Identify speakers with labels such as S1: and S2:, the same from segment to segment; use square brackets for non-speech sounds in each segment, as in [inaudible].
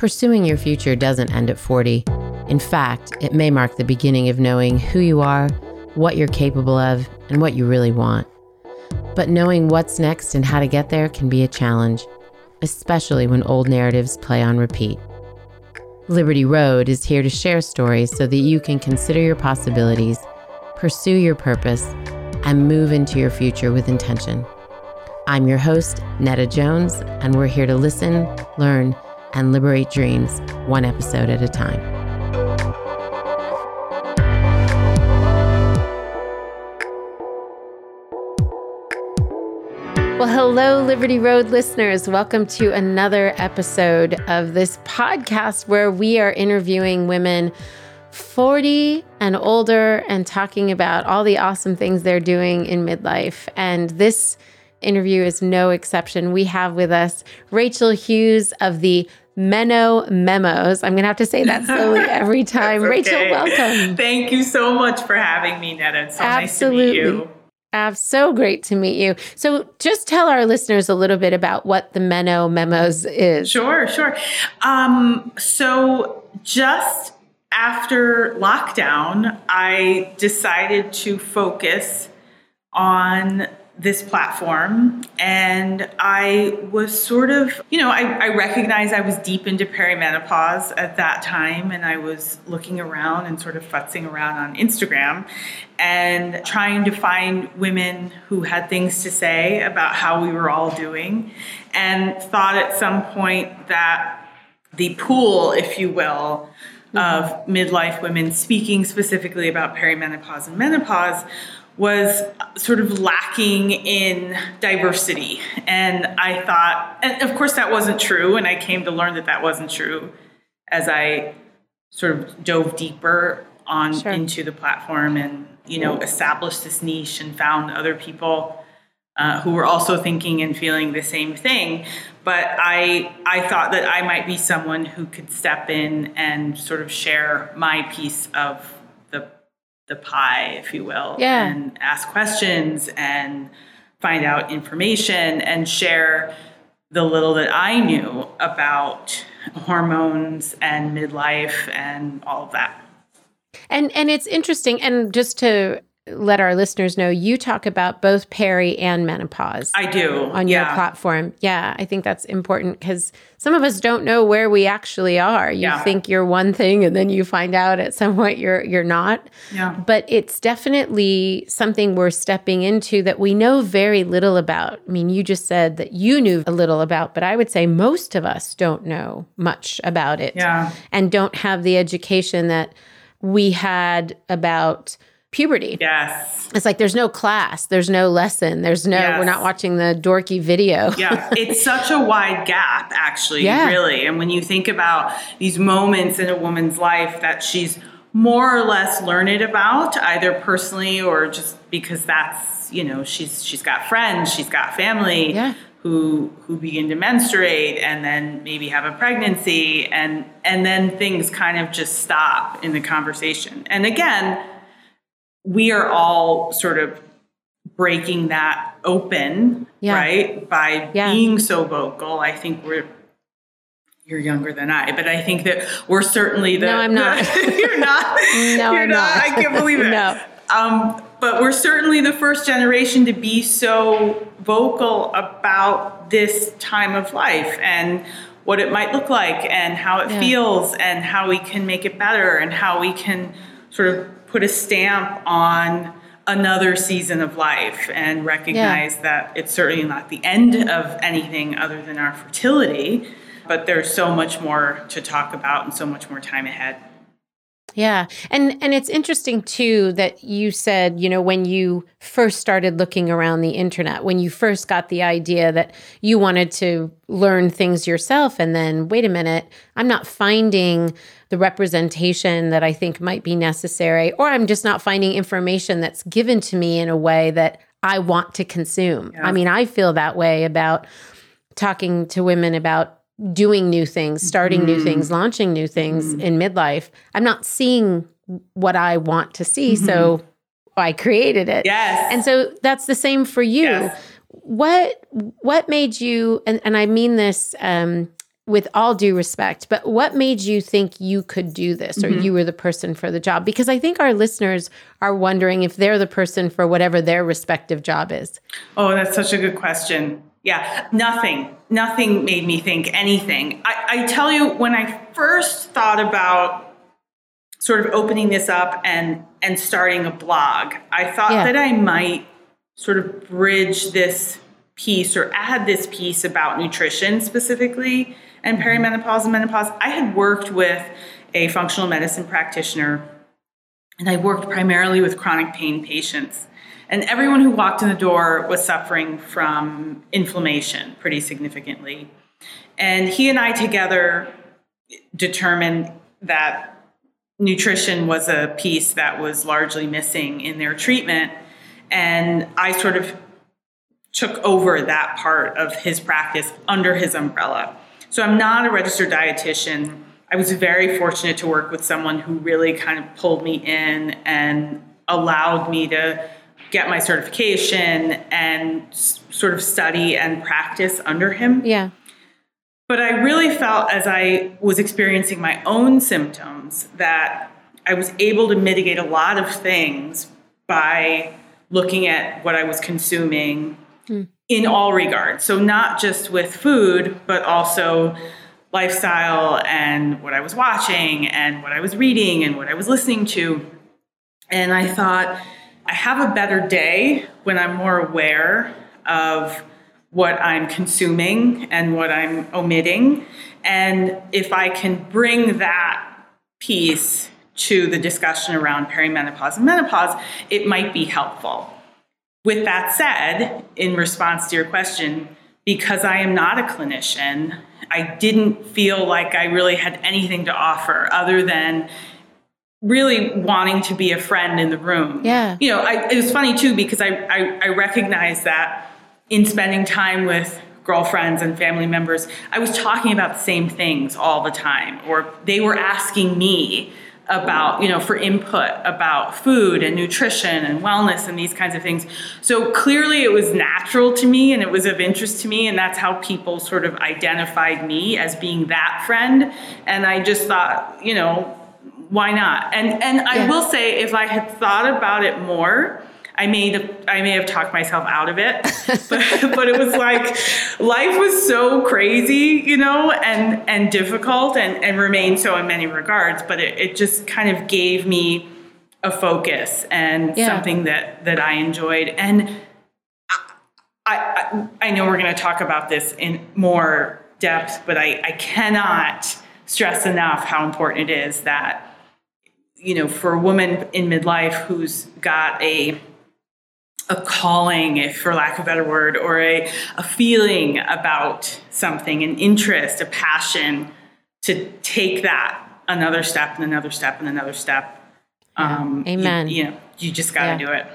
S1: Pursuing your future doesn't end at 40. In fact, it may mark the beginning of knowing who you are, what you're capable of, and what you really want. But knowing what's next and how to get there can be a challenge, especially when old narratives play on repeat. Liberty Road is here to share stories so that you can consider your possibilities, pursue your purpose, and move into your future with intention. I'm your host, Netta Jones, and we're here to listen, learn, and liberate dreams one episode at a time. Well, hello, Liberty Road listeners. Welcome to another episode of this podcast where we are interviewing women 40 and older and talking about all the awesome things they're doing in midlife. And this interview is no exception. We have with us Rachel Hughes of the Meno Memos. I'm going to have to say that slowly [laughs] every time. okay. Rachel, welcome.
S2: Thank you so much for having me, Netta. It's so Absolutely. nice to meet you.
S1: Uh, so great to meet you. So, just tell our listeners a little bit about what the Meno Memos is.
S2: Sure, sure. Um, so, just after lockdown, I decided to focus on this platform and I was sort of, you know, I, I recognized I was deep into perimenopause at that time and I was looking around and sort of futzing around on Instagram and trying to find women who had things to say about how we were all doing and thought at some point that the pool, if you will, mm-hmm. of midlife women speaking specifically about perimenopause and menopause was sort of lacking in diversity. And I thought, and of course, that wasn't true. And I came to learn that that wasn't true as I sort of dove deeper on sure. into the platform and you know established this niche and found other people uh, who were also thinking and feeling the same thing but i i thought that i might be someone who could step in and sort of share my piece of the pie, if you will,
S1: yeah.
S2: and ask questions and find out information and share the little that I knew about hormones and midlife and all of that.
S1: And and it's interesting and just to let our listeners know you talk about both peri and menopause.
S2: I do.
S1: On yeah. your platform. Yeah, I think that's important because some of us don't know where we actually are. You yeah. think you're one thing and then you find out at some point you're you're not.
S2: Yeah.
S1: But it's definitely something we're stepping into that we know very little about. I mean, you just said that you knew a little about, but I would say most of us don't know much about it.
S2: Yeah.
S1: And don't have the education that we had about puberty.
S2: Yes.
S1: It's like there's no class, there's no lesson, there's no, yes. we're not watching the dorky video.
S2: yeah. [laughs] It's such a wide gap, actually, yeah. really. And when you think about these moments in a woman's life that she's more or less learned about, either personally or just because that's, you know, she's she's got friends, she's got family.
S1: Yeah.
S2: Who, who begin to menstruate and then maybe have a pregnancy and and then things kind of just stop in the conversation. And again, we are all sort of breaking that open, yeah. right? By yeah. being so vocal. I think we're you're younger than I, but I think that we're certainly the
S1: No, I'm not. [laughs]
S2: you're not. [laughs]
S1: no,
S2: you're
S1: I'm not.
S2: not. I can't believe [laughs] it.
S1: no.
S2: Um, but we're certainly the first generation to be so vocal about this time of life and what it might look like and how it yeah. feels and how we can make it better and how we can sort of put a stamp on another season of life and recognize yeah. that it's certainly not the end of anything other than our fertility, but there's so much more to talk about and so much more time ahead.
S1: Yeah. And and it's interesting too that you said, you know, when you first started looking around the internet, when you first got the idea that you wanted to learn things yourself and then wait a minute, I'm not finding the representation that I think might be necessary or I'm just not finding information that's given to me in a way that I want to consume. Yeah. I mean, I feel that way about talking to women about doing new things, starting mm. new things, mm-hmm. launching new things mm. in midlife. I'm not seeing what I want to see. Mm-hmm. So I created it.
S2: Yes.
S1: And so that's the same for you. Yes. what what made you and, and I mean this um, with all due respect, but what made you think you could do this or mm-hmm. you were the person for the job? Because I think our listeners are wondering if they're the person for whatever their respective job is.
S2: Oh, that's such a good question. Yeah, nothing, nothing made me think anything. I, I tell you, when I first thought about sort of opening this up and and starting a blog, I thought yeah. that I might sort of bridge this piece or add this piece about nutrition specifically and mm-hmm. perimenopause and menopause. I had worked with a functional medicine practitioner and I worked primarily with chronic pain patients. And everyone who walked in the door was suffering from inflammation pretty significantly. And he and I together determined that nutrition was a piece that was largely missing in their treatment. And I sort of took over that part of his practice under his umbrella. So I'm not a registered dietitian. I was very fortunate to work with someone who really kind of pulled me in and allowed me to get my certification and sort of study and practice under him.
S1: Yeah.
S2: But I really felt as I was experiencing my own symptoms that I was able to mitigate a lot of things by looking at what I was consuming mm. in all regards. So, not just with food, but also lifestyle and what I was watching and what I was reading and what I was listening to. And I thought, I have a better day when I'm more aware of what I'm consuming and what I'm omitting. And if I can bring that piece to the discussion around perimenopause and menopause, it might be helpful. With that said, in response to your question, because I am not a clinician, I didn't feel like I really had anything to offer other than really wanting to be a friend in the room.
S1: Yeah.
S2: You know, I, it was funny too because I, I, I recognize that in spending time with girlfriends and family members, I was talking about the same things all the time, or they were asking me about, you know, for input about food and nutrition and wellness and these kinds of things. So clearly it was natural to me and it was of interest to me. And that's how people sort of identified me as being that friend. And I just thought, you know, why not? And and I will say, if I had thought about it more, I may have, I may have talked myself out of it, [laughs] but, but it was like life was so crazy, you know, and and difficult, and and remained so in many regards. But it, it just kind of gave me a focus and yeah. something that that I enjoyed. And I I, I know we're going to talk about this in more depth, but I I cannot stress enough how important it is that you know, for a woman in midlife who's got a a calling, if for lack of a better word, or a, a feeling about something, an interest, a passion, to take that another step and another step and another step.
S1: Um, Amen.
S2: You, you, know, you just got to yeah. do it.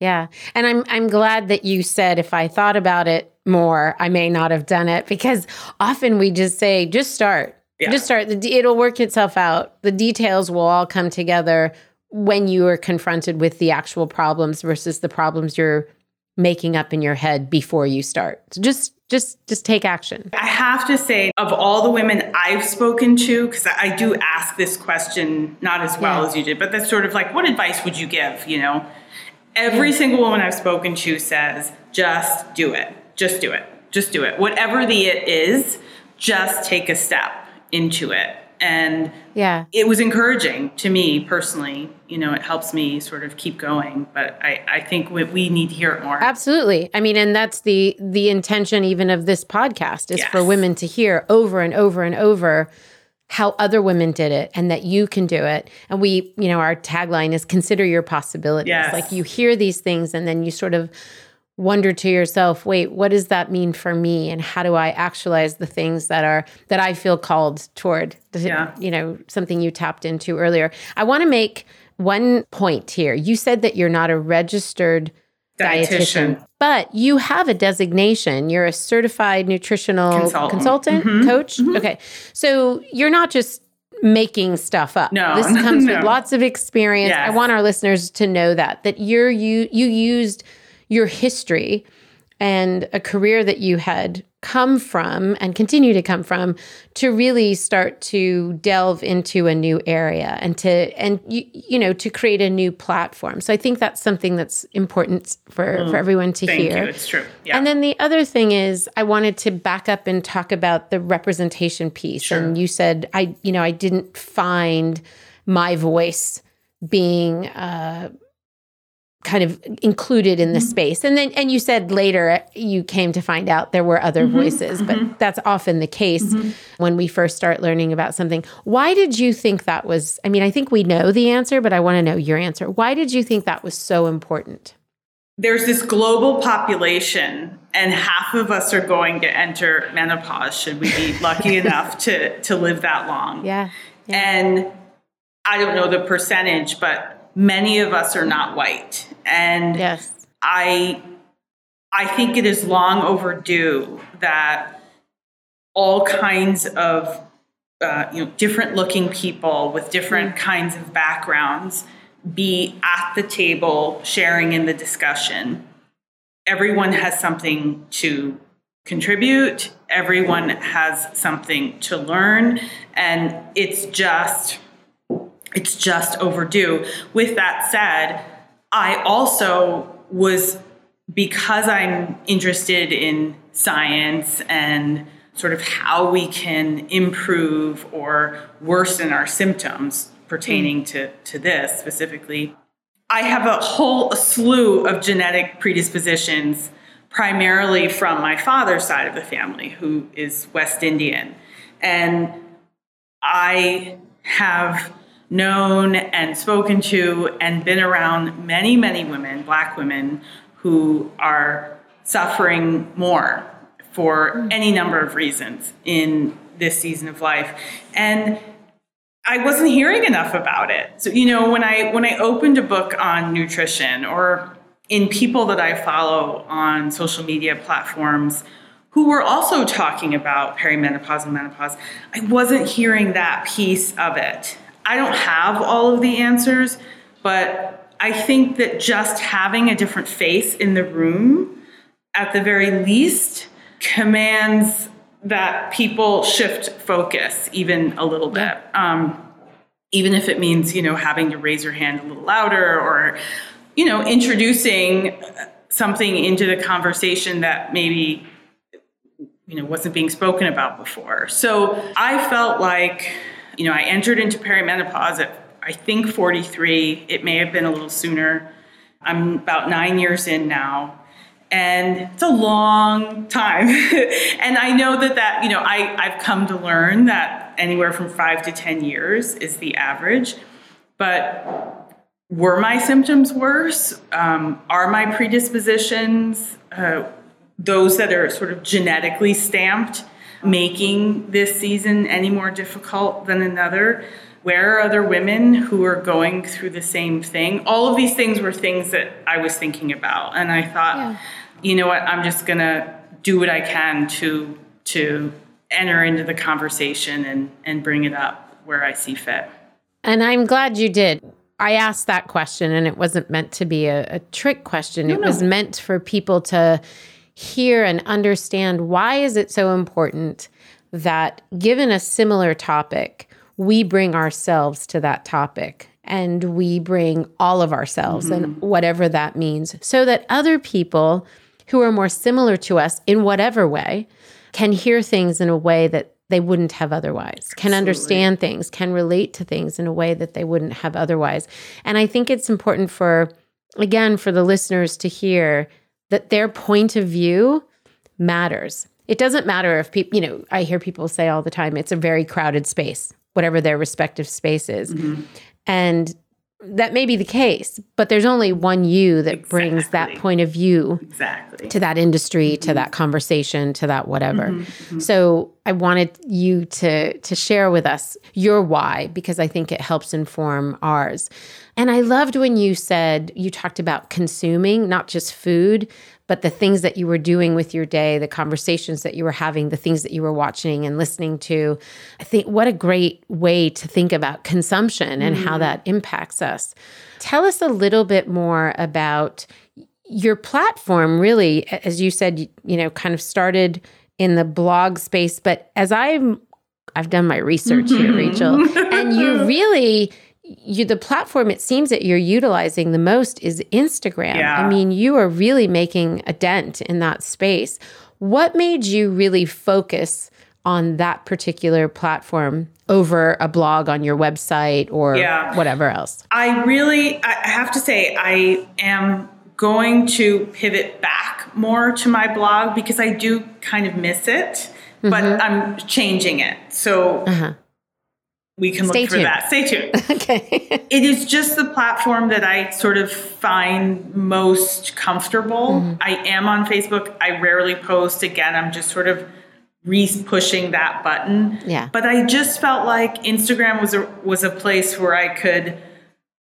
S1: Yeah, and I'm I'm glad that you said if I thought about it more, I may not have done it because often we just say just start yeah. Just start. It'll work itself out. The details will all come together when you are confronted with the actual problems versus the problems you're making up in your head before you start. So just just just take action.
S2: I have to say of all the women I've spoken to cuz I do ask this question not as well yeah. as you did, but that's sort of like what advice would you give, you know? Every yeah. single woman I've spoken to says just do it. Just do it. Just do it. Whatever the it is, just take a step into it. And
S1: yeah.
S2: it was encouraging to me personally you know it helps me sort of keep going but i i think we, we need to hear it more.
S1: Absolutely. I mean and that's the the intention even of this podcast is yes. for women to hear over and over and over how other women did it and that you can do it. And we you know our tagline is consider your possibilities.
S2: Yes.
S1: like you hear these things and then you sort of wonder to yourself wait what does that mean for me and how do i actualize the things that are that i feel called toward
S2: yeah.
S1: you know something you tapped into earlier i want to make one point here you said that you're not a registered dietitian, dietitian but you have a designation you're a certified nutritional consultant, consultant mm-hmm. coach mm-hmm. okay so you're not just making stuff up.
S2: No,
S1: this comes [laughs] no. with lots of experience. Yes. I want our listeners to know that that you're you you used your history and a career that you had come from and continue to come from to really start to delve into a new area and to and you, you know to create a new platform so i think that's something that's important for mm, for everyone to
S2: thank
S1: hear
S2: you. it's true yeah.
S1: and then the other thing is i wanted to back up and talk about the representation piece
S2: sure.
S1: and you said i you know i didn't find my voice being uh kind of included in the mm-hmm. space and then and you said later you came to find out there were other mm-hmm, voices mm-hmm. but that's often the case mm-hmm. when we first start learning about something why did you think that was i mean i think we know the answer but i want to know your answer why did you think that was so important
S2: there's this global population and half of us are going to enter menopause should we be lucky [laughs] enough to to live that long
S1: yeah,
S2: yeah. and i don't know the percentage but many of us are not white and
S1: yes.
S2: i i think it is long overdue that all kinds of uh, you know different looking people with different mm. kinds of backgrounds be at the table sharing in the discussion everyone has something to contribute everyone has something to learn and it's just it's just overdue. With that said, I also was, because I'm interested in science and sort of how we can improve or worsen our symptoms pertaining mm. to, to this specifically. I have a whole slew of genetic predispositions, primarily from my father's side of the family, who is West Indian. And I have known and spoken to and been around many, many women, black women, who are suffering more for any number of reasons in this season of life. And I wasn't hearing enough about it. So, you know, when I when I opened a book on nutrition or in people that I follow on social media platforms who were also talking about perimenopause and menopause, I wasn't hearing that piece of it. I don't have all of the answers, but I think that just having a different face in the room, at the very least, commands that people shift focus even a little bit. Um, even if it means, you know, having to raise your hand a little louder or, you know, introducing something into the conversation that maybe you know wasn't being spoken about before. So I felt like you know, I entered into perimenopause at I think 43. It may have been a little sooner. I'm about nine years in now. And it's a long time. [laughs] and I know that that, you know, I, I've come to learn that anywhere from five to 10 years is the average. But were my symptoms worse? Um, are my predispositions uh, those that are sort of genetically stamped? Making this season any more difficult than another? Where are other women who are going through the same thing? All of these things were things that I was thinking about, and I thought, yeah. you know what, I'm just gonna do what I can to to enter into the conversation and and bring it up where I see fit.
S1: And I'm glad you did. I asked that question, and it wasn't meant to be a, a trick question. No, it no. was meant for people to hear and understand why is it so important that given a similar topic, we bring ourselves to that topic and we bring all of ourselves mm-hmm. and whatever that means so that other people who are more similar to us in whatever way can hear things in a way that they wouldn't have otherwise, can Absolutely. understand things, can relate to things in a way that they wouldn't have otherwise. And I think it's important for, again, for the listeners to hear that their point of view matters. It doesn't matter if people, you know, I hear people say all the time, it's a very crowded space, whatever their respective space is. Mm-hmm. And that may be the case, but there's only one you that exactly. brings that point of view
S2: exactly.
S1: to that industry, mm-hmm. to that conversation, to that whatever. Mm-hmm. mm-hmm. So I wanted you to to share with us your why because I think it helps inform ours. And I loved when you said you talked about consuming not just food, but the things that you were doing with your day, the conversations that you were having, the things that you were watching and listening to. I think what a great way to think about consumption and mm-hmm. how that impacts us. Tell us a little bit more about your platform really, as you said, you know, kind of started in the blog space, but as I'm I've done my research here, Rachel, and you [laughs] really you the platform it seems that you're utilizing the most is Instagram.
S2: Yeah.
S1: I mean, you are really making a dent in that space. What made you really focus on that particular platform over a blog on your website or
S2: Yeah.
S1: whatever else?
S2: I really, I have to say, I am going to pivot back more to my blog because I do kind of miss it, but I'm changing it. So
S1: Uh-huh.
S2: We can
S1: Stay
S2: look for that. Stay tuned. [laughs]
S1: Okay.
S2: it is just the platform that I sort of find most comfortable.
S1: Mm-hmm.
S2: I am on Facebook. I rarely post. Again, I'm just sort of re pushing that button.
S1: Yeah.
S2: But I just felt like Instagram was a was a place where I could,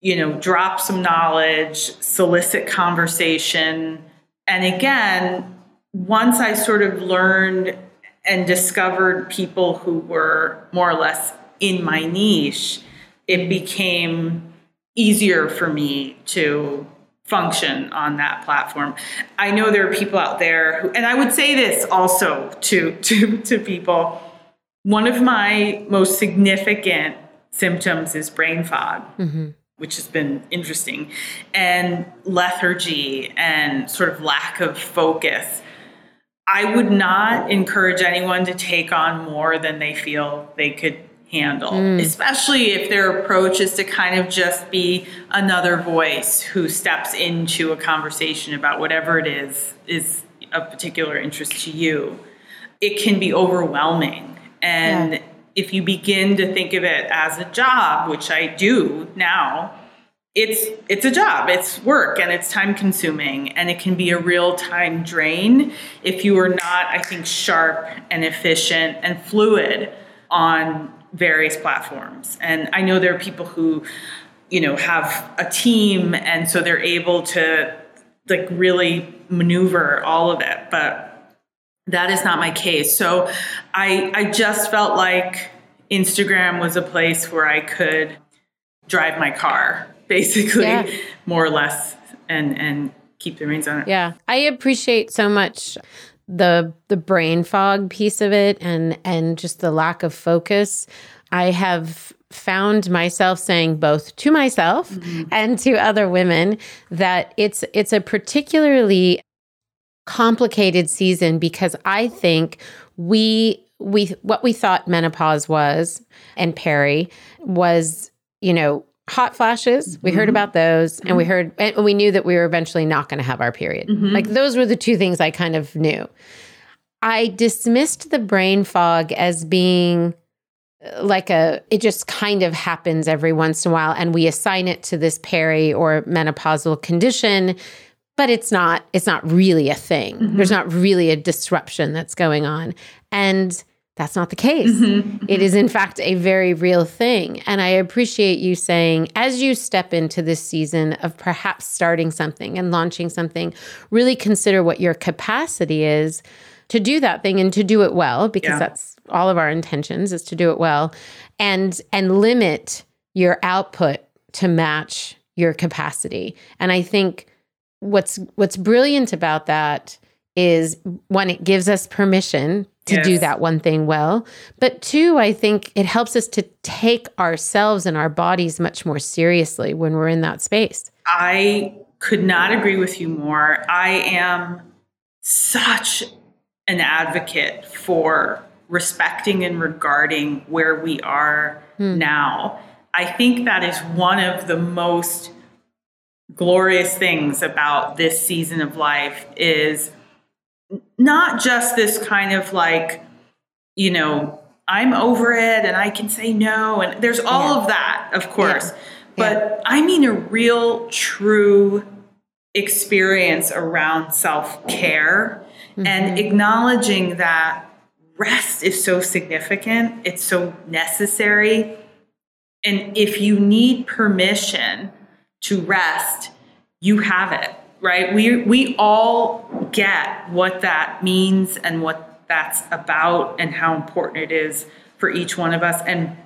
S2: you know, drop some knowledge, solicit conversation. And again, once I sort of learned and discovered people who were more or less in my niche, it became easier for me to function on that platform. I know there are people out there who, and I would say this also to [laughs] to to people. One of my most significant symptoms is brain fog, mm-hmm. which has been interesting, and lethargy and sort of lack of focus. I would not encourage anyone to take on more than they feel they could handle, hmm. especially if their approach is to kind of just be another voice who steps into a conversation about whatever it is is of particular interest to you. It can be overwhelming. And
S1: Yeah.
S2: if you begin to think of it as a job, which I do now, it's it's a job it's work and it's time consuming and it can be a real time drain if you are not i think sharp and efficient and fluid on various platforms. And i know there are people who you know have a team and so they're able to like really maneuver all of it but that is not my case. So i i just felt like instagram was a place where i could drive my car [laughs] basically
S1: Yeah.
S2: more or less and and keep the reins on it.
S1: Yeah, I appreciate so much the the brain fog piece of it and and just the lack of focus. I have found myself saying both to myself mm-hmm. and to other women that it's it's a particularly complicated season because I think we we what we thought menopause was and peri was, you know, hot flashes. We heard mm-hmm. about those and we mm-hmm. heard and we knew that we were eventually not going to have our period. Mm-hmm. Like those were the two things I kind of knew. I dismissed the brain fog as being uh, like a it just kind of happens every once in a while and we assign it to this peri or menopausal condition but it's not it's not really a thing there's not really a disruption that's going on and that's not the case. Mm-hmm, mm-hmm. It is in fact a very real thing. And i appreciate you saying as you step into this season of perhaps starting something and launching something really consider what your capacity is to do that thing and to do it well because
S2: Yeah.
S1: that's all of our intentions is to do it well and and limit your output to match your capacity. And i think what's what's brilliant about that is one it gives us permission to do that one thing well but two i think it helps us to take ourselves and our bodies much more seriously when we're in that space
S2: I could not agree with you more. I am such an advocate for respecting and regarding where we are hmm. now. I think that is one of the most glorious things about this season of life is not just this kind of like, you know, I'm over it and I can say no. And there's all
S1: Yeah.
S2: of that, of course.
S1: Yeah.
S2: But I mean a real, true experience around self care and mm-hmm. acknowledging that rest is so significant, it's so necessary. And if you need permission to rest, you have it, right? We we all get what that means and what that's about and how important it is for each one of us. And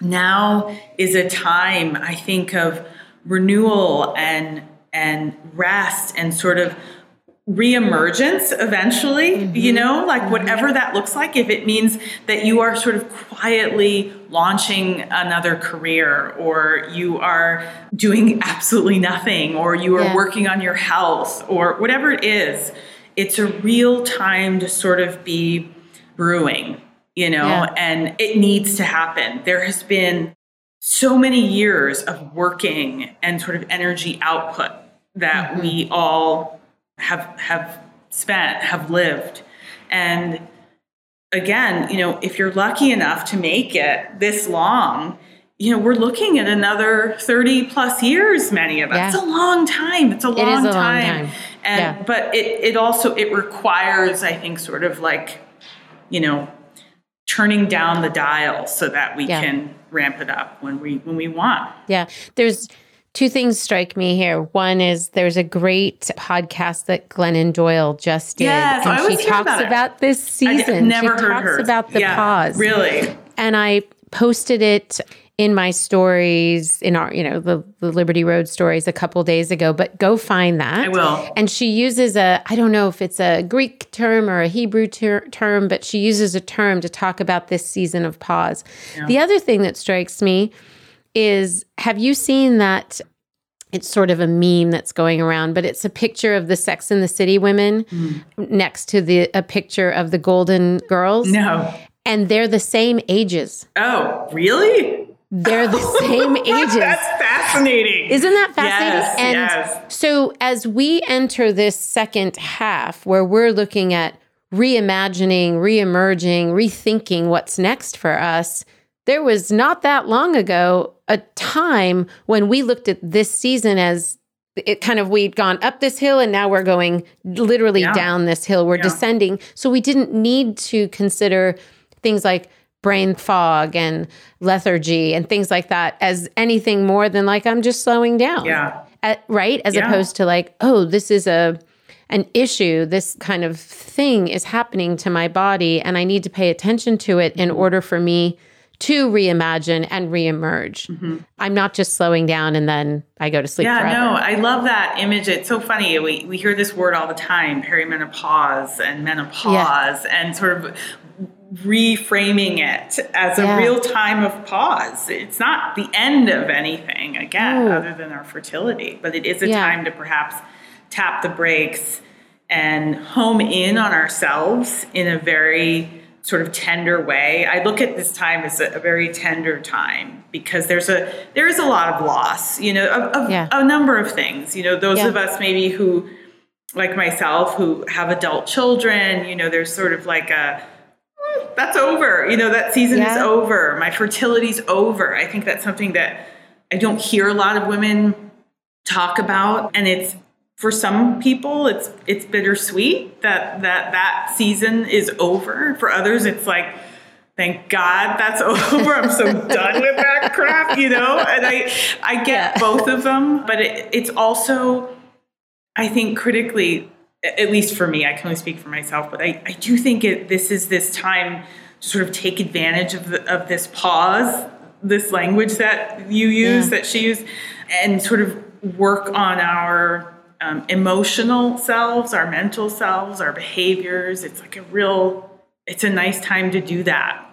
S2: now is a time, I think, of renewal and and rest and sort of reemergence eventually, mm-hmm. you know, like mm-hmm. whatever that looks like, if it means that you are sort of quietly launching another career or you are doing absolutely nothing or you are yeah. working on your health or whatever it is, it's a real time to sort of be brewing, you know, yeah. and it needs to happen. There has been so many years of working and sort of energy output that mm-hmm. we all have have spent, have lived. And again, you know, if you're lucky enough to make it this long, you know, we're looking at another 30 plus years, many of us. Yeah. It's a long time. It's a long,
S1: it is a
S2: time.
S1: long time.
S2: And
S1: yeah.
S2: but it it also it requires, I think, sort of like, you know, turning down the dial so that we yeah. can ramp it up when we when we want.
S1: Yeah. There's Two things strike me here. One is there's a great podcast that Glennon Doyle just did.
S2: Yes,
S1: and
S2: I
S1: she talks
S2: about,
S1: about, this season.
S2: never
S1: she
S2: heard
S1: talks
S2: her.
S1: about the
S2: yeah,
S1: pause.
S2: Really?
S1: And I posted it in my stories in our you know the, the liberty road stories a couple days ago but go find that
S2: i will
S1: and she uses a i don't know if it's a greek term or a hebrew ter- term but she uses a term to talk about this season of pause yeah. the other thing that strikes me is have you seen that it's sort of a meme that's going around, but it's a picture of the Sex in the City women mm. next to the a picture of the Golden Girls.
S2: No.
S1: And they're the same ages.
S2: Oh, really?
S1: They're the [laughs] same ages.
S2: That's fascinating.
S1: Isn't that fascinating?
S2: Yes,
S1: and
S2: yes.
S1: so as we enter this second half where we're looking at reimagining, reemerging, rethinking what's next for us, there was not that long ago a time when we looked at this season as it kind of we'd gone up this hill and now we're going literally yeah. down this hill we're yeah. descending so we didn't need to consider things like brain fog and lethargy and things like that as anything more than like i'm just slowing down
S2: yeah
S1: At, right as
S2: yeah.
S1: opposed to like oh this is a an issue this kind of thing is happening to my body and i need to pay attention to it in order for me to reimagine and reemerge. Mm-hmm. I'm not just slowing down and then I go to sleep.
S2: Yeah,
S1: forever.
S2: no, I love that image. It's so funny. We we hear this word all the time, perimenopause and menopause, yeah. and sort of reframing it as a real time of pause. It's not the end of anything, again, Ooh. other than our fertility, but it is a yeah. time to perhaps tap the brakes and home in on ourselves in a very sort of tender way. I look at this time as a, a, very tender time because there's a there is a lot of loss, you know, of, of yeah. a number of things. You know, those yeah. of us maybe who, like myself, who have adult children, you know, there's sort of like a mm, that's over. You know, that season yeah. is over. My fertility's over. I think that's something that I don't hear a lot of women talk about, and it's for some people it's it's bittersweet that that that season is over for others it's like thank god that's [laughs] over i'm so done with that crap you know and i i get yeah. both of them but it, it's also i think critically at least for me i can only speak for myself but i, I do think it, this is this time to sort of take advantage of, the, of this pause this language that you use yeah. that she used and sort of work on our um, emotional selves, our mental selves, our behaviors. It's like a real, it's a nice time to do that.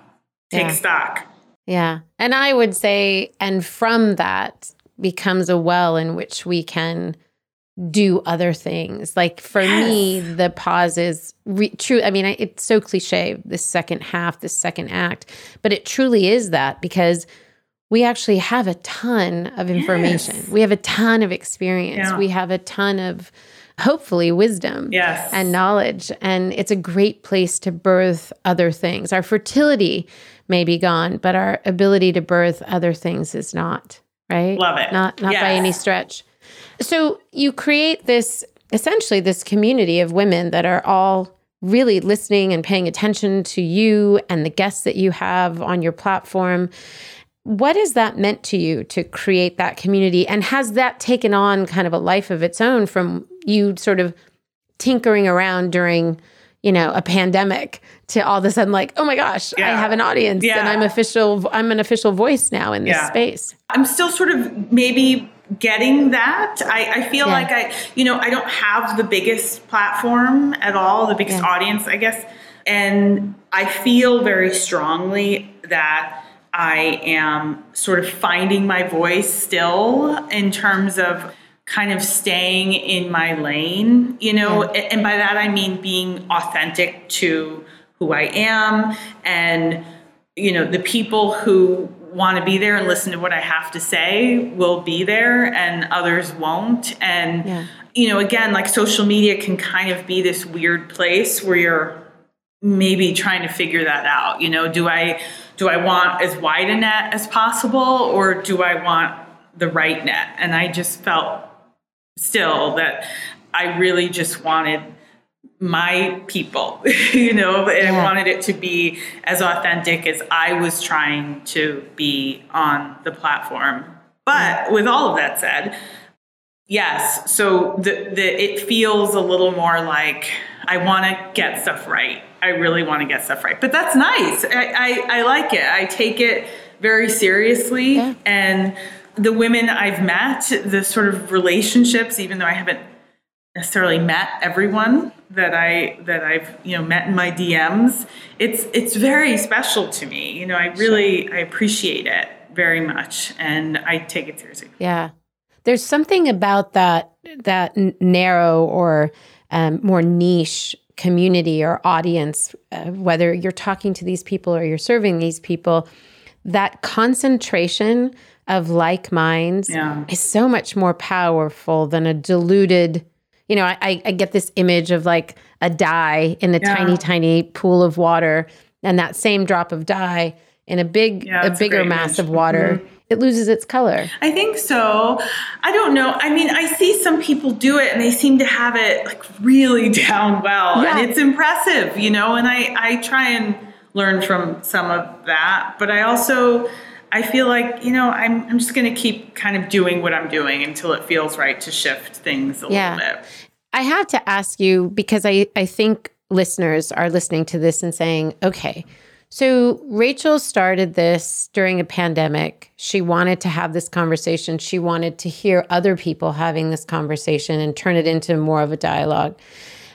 S2: Take yeah. stock.
S1: Yeah. And I would say, and from that becomes a well in which we can do other things. Like for yes. me, the pause is re- true. I mean, it's so cliche, this second half, this second act, but it truly is that because we actually have a ton of information. Yes. We have a ton of experience. Yeah. We have a ton of hopefully wisdom
S2: yes.
S1: and knowledge. And it's a great place to birth other things. Our fertility may be gone, but our ability to birth other things is not, right?
S2: Love it.
S1: Not not yes. by any stretch. So you create this essentially this community of women that are all really listening and paying attention to you and the guests that you have on your platform what has that meant to you to create that community? And has that taken on kind of a life of its own from you sort of tinkering around during, you know, a pandemic to all of a sudden like, oh my gosh, yeah. I have an audience
S2: yeah.
S1: and I'm official I'm an official voice now in this yeah. space.
S2: I'm still sort of maybe getting that. I, I feel like I, you know, I don't have the biggest platform at all, the biggest audience, I guess. And I feel very strongly that I am sort of finding my voice still in terms of kind of staying in my lane, you know,
S1: Yeah.
S2: and by that I mean being authentic to who I am and you know the people who want to be there and listen to what I have to say will be there and others won't and
S1: Yeah.
S2: you know again like social media can kind of be this weird place where you're maybe trying to figure that out you know do I do I want as wide a net as possible or do I want the right net and I just felt still that I really just wanted my people, [laughs] you know, and
S1: Yeah.
S2: I wanted it to be as authentic as I was trying to be on the platform. But mm-hmm. with all of that said, yes, so the, the it feels a little more like I want to get stuff right. I really want to get stuff right. But that's nice. I, I, I like it. I take it very seriously.
S1: Yeah.
S2: And the women I've met, the sort of relationships, even though I haven't necessarily met everyone that I that I've you know met in my DMs. It's it's very special to me. You know, I really I appreciate it very much, and I take it seriously.
S1: Yeah. There's something about that that narrow or um, more niche community or audience, uh, whether you're talking to these people or you're serving these people, that concentration of like minds
S2: Yeah.
S1: is so much more powerful than a diluted. You know, I, I- get this image of like a dye in a
S2: Yeah.
S1: tiny, tiny pool of water, and that same drop of dye in a big,
S2: Yeah,
S1: a
S2: that's a
S1: bigger mass
S2: image.
S1: of water, it loses its color.
S2: I think so. I don't know. I mean, I see some people do it and they seem to have it like really [laughs] down well
S1: Yeah.
S2: and it's impressive, you know, and I I try and learn from some of that, but I also I feel like, you know, I'm I'm just going to keep kind of doing what I'm doing until it feels right to shift things a
S1: Yeah.
S2: little bit.
S1: I have to ask you because I, I think listeners are listening to this and saying, okay, so Rachel started this during a pandemic. She wanted to have this conversation. She wanted to hear other people having this conversation and turn it into more of a dialogue.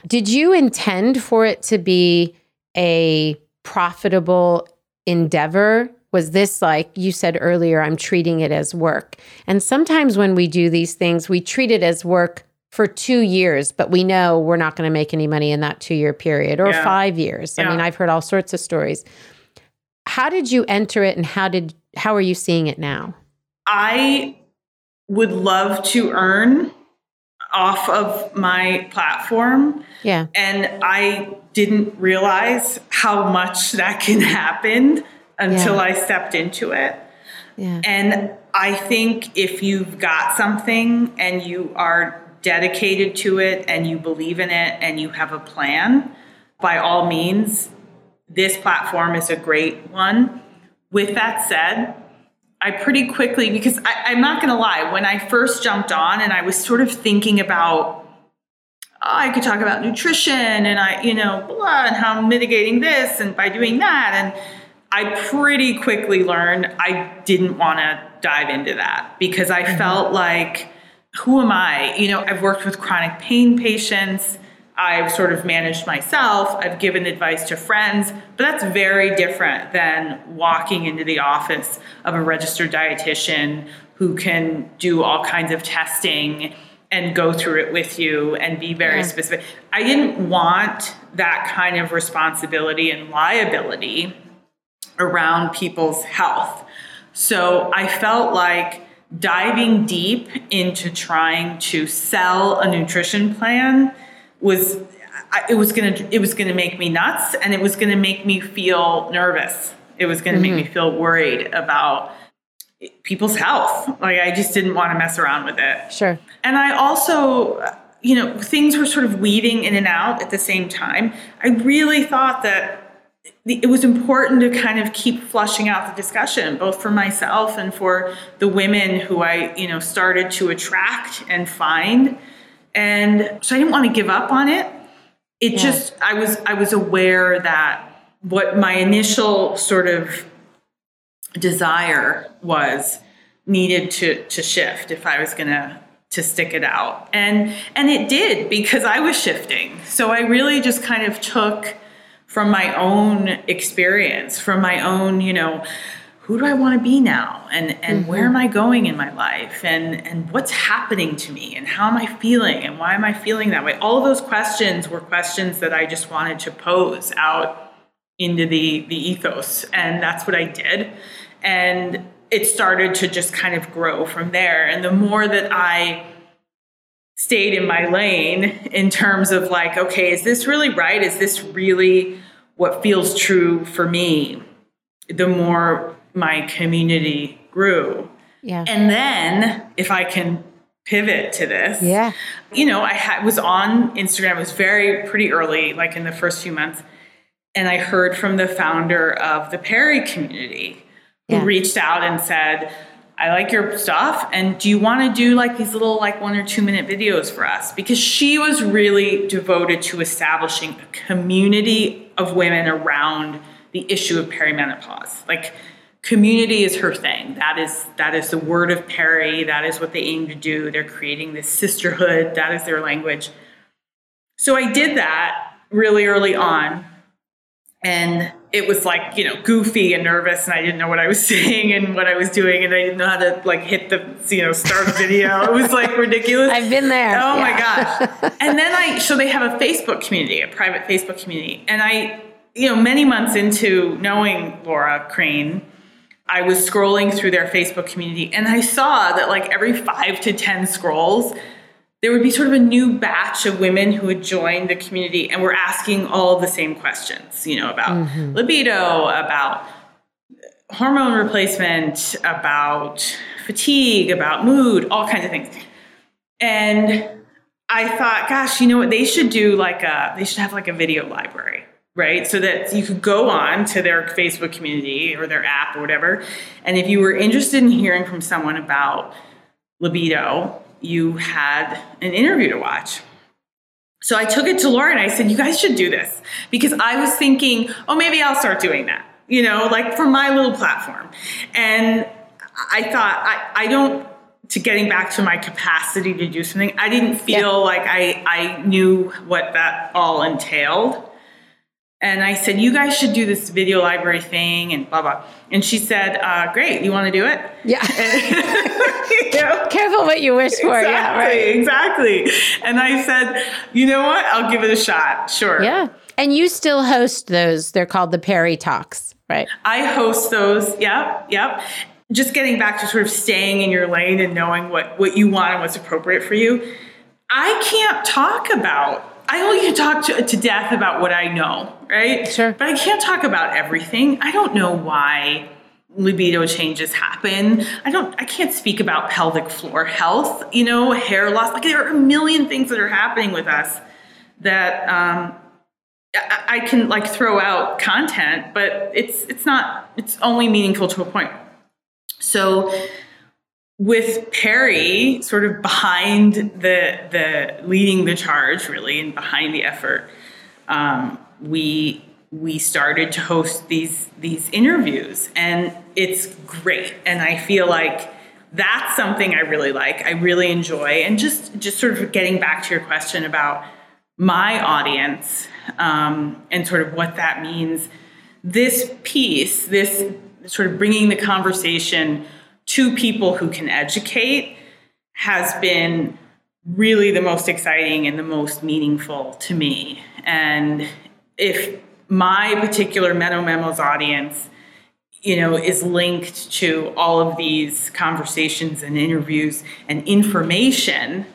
S1: Did you intend for it to be a profitable endeavor? Was this like you said earlier, I'm treating it as work? And sometimes when we do these things, we treat it as work for two years, but we know we're not going to make any money in that two year period or
S2: Yeah.
S1: five years. I mean, I've heard all sorts of stories. How did you enter it and how did how are you seeing it now?
S2: I would love to earn off of my platform
S1: Yeah.
S2: and I didn't realize how much that [laughs] can happen until
S1: Yeah.
S2: I stepped into it.
S1: Yeah.
S2: And I think if you've got something and you are dedicated to it and you believe in it and you have a plan, by all means, this platform is a great one. With that said, I pretty quickly, because I, I'm not going to lie, when I first jumped on and I was sort of thinking about, oh, I could talk about nutrition and I, you know, blah, and how I'm mitigating this and by doing that. And I pretty quickly learned I didn't want to dive into that because I mm-hmm. felt like, who am I? You know, I've worked with chronic pain patients. I've sort of managed myself. I've given advice to friends, but that's very different than walking into the office of a registered dietitian who can do all kinds of testing and go through it with you and be very
S1: Yeah.
S2: specific. I didn't want that kind of responsibility and liability around people's health. So I felt like diving deep into trying to sell a nutrition plan was it was going to it was going to make me nuts and it was going to make me feel nervous. It was going to make me mm-hmm. feel worried about people's health. Like I just didn't want to mess around with it.
S1: Sure.
S2: And I also, you know, things were sort of weaving in and out at the same time. I really thought that it was important to kind of keep flushing out the discussion, both for myself and for the women who I, you know, started to attract and find. And so I didn't want to give up on it. It
S1: Yeah.
S2: just, I was, I was aware that what my initial sort of desire was needed to to shift if I was gonna to stick it out. And and it did because I was shifting. So I really just kind of took from my own experience, from my own, you know, who do I want to be now? And and mm-hmm. where am I going in my life? And and what's happening to me? And how am I feeling? And why am I feeling that way? All of those questions were questions that I just wanted to pose out into the the ethos. And that's what I did. And it started to just kind of grow from there. And the more that I stayed in my lane in terms of like, okay, is this really right? Is this really what feels true for me? The more my community grew.
S1: Yeah.
S2: And then if I can pivot to this.
S1: Yeah.
S2: You know, I ha- was on Instagram, it was very pretty early, like in the first few months. And I heard from the founder of the Perry community who yeah. reached out and said, I like your stuff. And do you want to do like these little, like one or two minute videos for us? Because she was really devoted to establishing a community of women around the issue of perimenopause. Like, community is her thing that is that is the word of perry that is what they aim to do they're creating this sisterhood that is their language so i did that really early on and it was like you know goofy and nervous and i didn't know what i was [laughs] saying and what i was doing and i didn't know how to like hit the you know start a video. [laughs] It was like ridiculous.
S1: I've been there.
S2: Oh yeah. my gosh. [laughs] And then i so they have a facebook community a private facebook community. And i you know many months into knowing laura crane I was scrolling through their Facebook community and I saw that like every five to 10 scrolls, there would be sort of a new batch of women who had joined the community and were asking all the same questions, you know, about mm-hmm. libido, about hormone replacement, about fatigue, about mood, all kinds of things. And I thought, gosh, you know what? They should do like a, they should have like a video library right? So that you could go on to their Facebook community or their app or whatever. And if you were interested in hearing from someone about libido, you had an interview to watch. So I took it to Laura and I said, You guys should do this. Because I was thinking, oh, maybe I'll start doing that, you know, like for my little platform. And I thought, I, I don't, to getting back to my capacity to do something, I didn't feel yeah. like I, I knew what that all entailed. And I said, you guys should do this video library thing and blah, blah. And she said, uh, great, you want to do it?
S1: Yeah. [laughs] [laughs] you know? Careful what you wish for.
S2: Exactly,
S1: yeah, right.
S2: Exactly. And I said, you know what? I'll give it a shot. Sure.
S1: Yeah. And you still host those. They're called the Perry Talks, right?
S2: I host those. Yep. Yep. Just getting back to sort of staying in your lane and knowing what, what you want and what's appropriate for you. I can't talk about I only can talk to, to death about what I know, right?
S1: Sure.
S2: But I can't talk about everything. I don't know why libido changes happen. I don't I can't speak about pelvic floor health, you know, hair loss. Like there are a million things that are happening with us that um I, I can like throw out content, but it's it's not it's only meaningful to a point. So with Perry sort of behind the the leading the charge really and behind the effort, um, we we started to host these these interviews and it's great and I feel like that's something I really like. I really enjoy and just just sort of getting back to your question about my audience um, and sort of what that means. This piece, this sort of bringing the conversation to people who can educate has been really the most exciting and the most meaningful to me. And if my particular Meno Memos audience, you know, is linked to all of these conversations and interviews and information,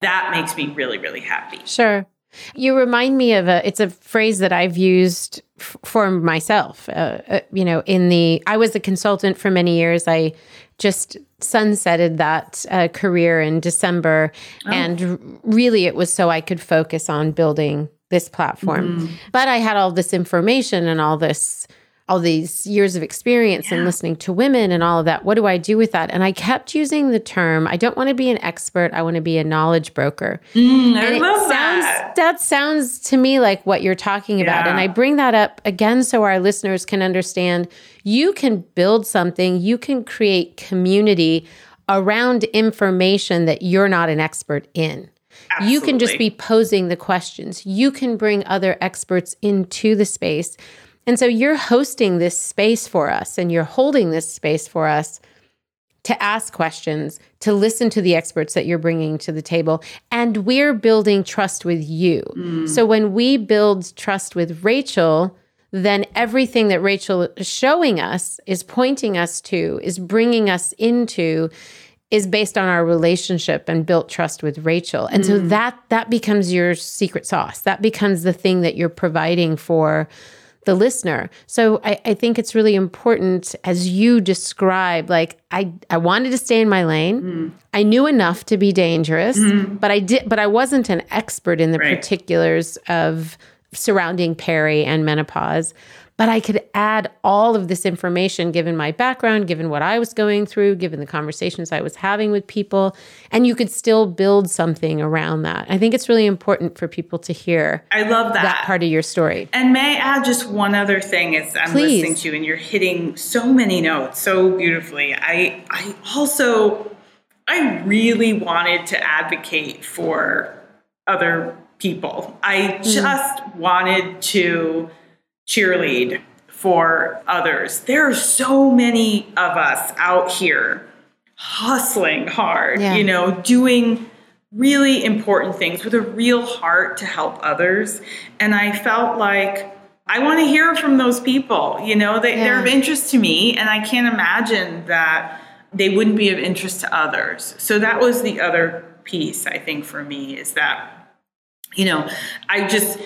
S2: that makes me really, really happy.
S1: Sure. You remind me of a, it's a phrase that I've used f- for myself. Uh, uh, you know, in the, I was a consultant for many years. I just sunsetted that uh, career in December. Oh. And really, it was so I could focus on building this platform. Mm-hmm. But I had all this information and all this all these years of experience yeah. and listening to women and all of that. What do I do with that? And I kept using the term, I don't want to be an expert, I want to be a knowledge broker.
S2: Mm, I and love
S1: sounds,
S2: that.
S1: That sounds to me like what you're talking about. Yeah. And I bring that up again so our listeners can understand you can build something, you can create community around information that you're not an expert in. Absolutely. You can just be posing the questions. You can bring other experts into the space and so you're hosting this space for us and you're holding this space for us to ask questions, to listen to the experts that you're bringing to the table. And we're building trust with you. Mm. So when we build trust with Rachel, then everything that Rachel is showing us, is pointing us to, is bringing us into, is based on our relationship and built trust with Rachel. And mm. so that that becomes your secret sauce. That becomes the thing that you're providing for the listener. So I, I, think it's really important as you describe, like I, I wanted to stay in my lane. Mm. I knew enough to be dangerous, mm. but I did but I wasn't an expert in the right. particulars of surrounding peri and menopause but I could add all of this information given my background, given what I was going through, given the conversations I was having with people, and you could still build something around that. I think it's really important for people to hear.
S2: I love that,
S1: that part of your story.
S2: And may I add just one other thing as I'm Please. listening to you and you're hitting so many notes so beautifully. I I also I really wanted to advocate for other people. I mm. just mm. wanted to cheerlead for others. There are so many of us out here hustling hard, yeah. you know, doing really important things with a real heart to help others. And I felt like I want to hear from those people, you know, they, yeah. they're of interest to me. And I can't imagine that they wouldn't be of interest to others. So that was the other piece, I think, for me is that, you know, I just,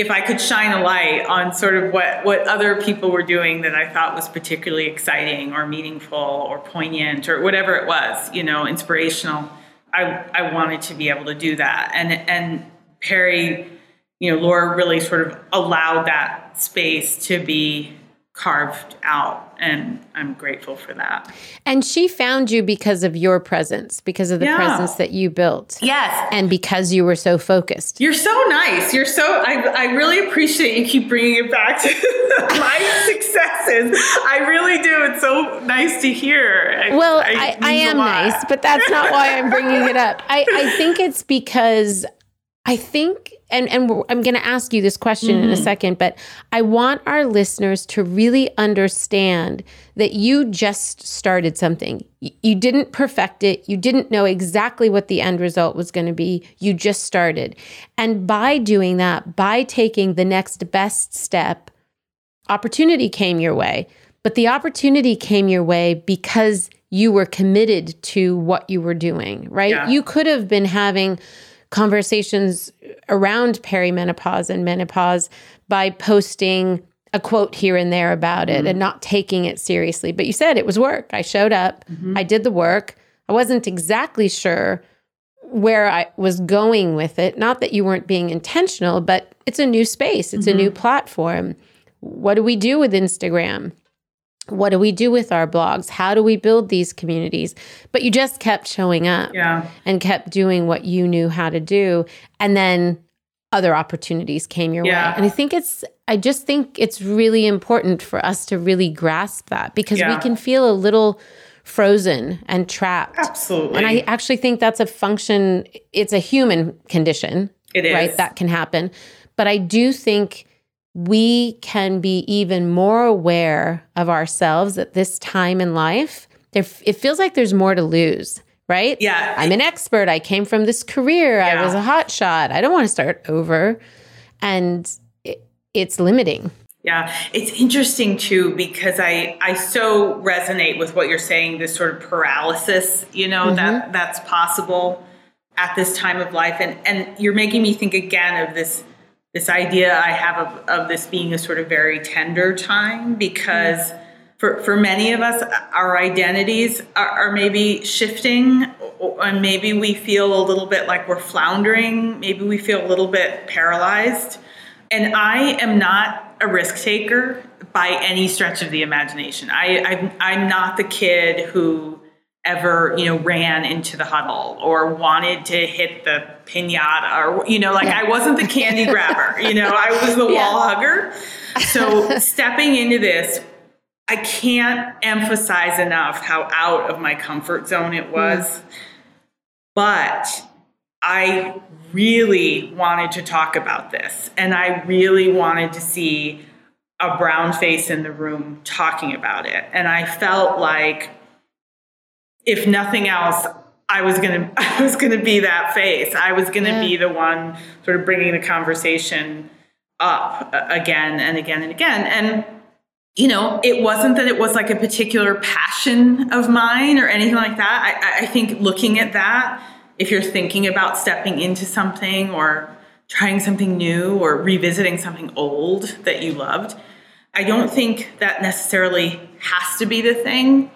S2: if I could shine a light on sort of what, what other people were doing that I thought was particularly exciting or meaningful or poignant or whatever it was, you know, inspirational, I, I wanted to be able to do that. And, and Perry, you know, Laura really sort of allowed that space to be carved out and I'm grateful for that.
S1: And she found you because of your presence, because of the yeah. presence that you built.
S2: Yes.
S1: And because you were so focused.
S2: You're so nice. You're so, I, I really appreciate you keep bringing it back to [laughs] my successes. I really do. It's so nice to hear.
S1: I, well, I, I am nice, but that's not why I'm bringing it up. I, I think it's because I think and and I'm going to ask you this question mm-hmm. in a mm-hmm. second, but I want our listeners to really understand that you just started something. You didn't perfect it. You didn't know exactly what the end result was going to be. You just started. And by doing that, by taking the next best step, opportunity came your way. But the opportunity came your way because you were committed to what you were doing, right? Yeah. You could have been having conversations around perimenopause and menopause by posting a quote here and there about it mm-hmm. and not taking it seriously. But you said it was work. I showed up, mm-hmm. I did the work. I wasn't exactly sure where I was going with it. Not that you weren't being intentional, but it's a new space, it's mm-hmm. a new mm-hmm. platform. What do we do with Instagram? What do we do with our blogs? How do we build these communities? But you just kept showing up
S2: yeah.
S1: and kept doing what you knew how to do. And then other opportunities came your yeah. way. And I think it's, I just think it's really important for us to really grasp that because yeah. we can feel a little frozen and trapped.
S2: Absolutely.
S1: And I actually think that's a function, it's a human condition.
S2: It is.
S1: Right? That can happen. But I do think we can be even more aware of ourselves at this time in life. There, it feels like there's more to lose, right?
S2: Yeah.
S1: I'm an expert. I came from this career. Yeah. I was a hot shot. I don't want to start over. And it, it's limiting.
S2: Yeah, it's interesting too because I I so resonate with what you're saying. This sort of paralysis, you know, mm-hmm. that that's possible at this time of life, and and you're making me think again of this this idea I have of, of this being a sort of very tender time because mm-hmm. for, for many of us, our identities are, are maybe shifting, and maybe we feel a little bit like we're floundering, maybe we feel a little bit paralyzed. And I am not a risk taker by any stretch of the imagination. I, I'm, I'm not the kid who ever you know ran into the huddle or wanted to hit the piñata or you know like yeah. i wasn't the candy [laughs] grabber you know i was the yeah. wall hugger so [laughs] stepping into this i can't emphasize enough how out of my comfort zone it was mm. but i really wanted to talk about this and i really wanted to see a brown face in the room talking about it and i felt like if nothing else, I was gonna [laughs] I was gonna be that face. I was gonna yeah. be the one sort of bringing the conversation up uh, again and again and again. And you know, it wasn't that it was like a particular passion of mine or anything like that. I, I think looking at that, if you're thinking about stepping into something or trying something new or revisiting something old that you loved, I don't think that necessarily has to be the thing.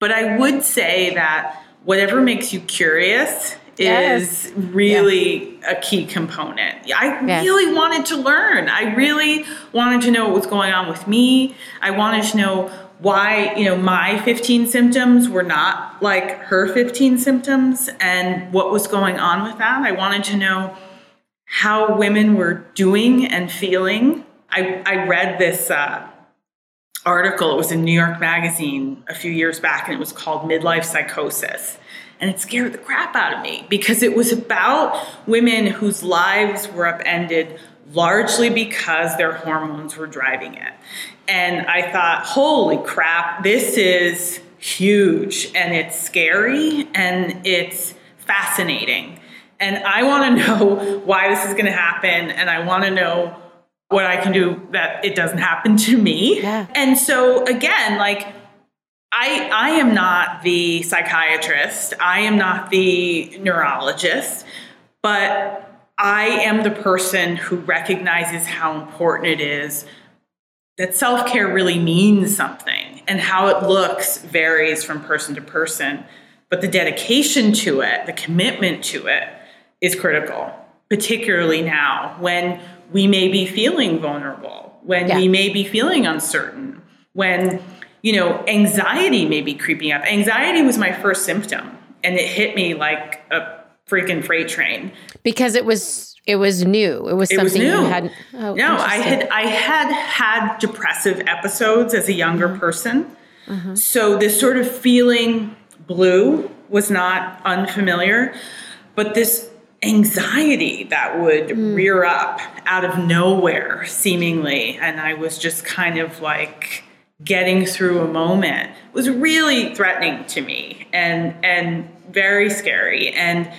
S2: But I would say that whatever makes you curious yes. is really yeah. a key component. I yes. really wanted to learn. I really wanted to know what was going on with me. I wanted to know why, you know, my 15 symptoms were not like her 15 symptoms and what was going on with that. I wanted to know how women were doing and feeling. I, I read this uh, article. It was in New York Magazine a few years back, and it was called Midlife Psychosis. And it scared the crap out of me because it was about women whose lives were upended largely because their hormones were driving it. And I thought, holy crap, this is huge and it's scary and it's fascinating. And I want to [laughs] know why this is going to happen. And I want to know what I can do that it doesn't happen to me. Yeah. And so again, like I I am not the psychiatrist, I am not the neurologist, but I am the person who recognizes how important it is that self-care really means something and how it looks varies from person to person, but the dedication to it, the commitment to it is critical, particularly now when we may be feeling vulnerable, when yeah. we may be feeling uncertain, when you know anxiety may be creeping up. Anxiety was my first symptom, and it hit me like a freaking freight train
S1: because it was it was new. It was it something was
S2: you
S1: had.
S2: Oh, no, I had I had had depressive episodes as a younger mm-hmm. person, mm-hmm. so this sort of feeling blue was not unfamiliar, but this anxiety that would mm. rear up out of nowhere, seemingly. And I was just kind of like getting through a moment it was really threatening to me and and very scary. And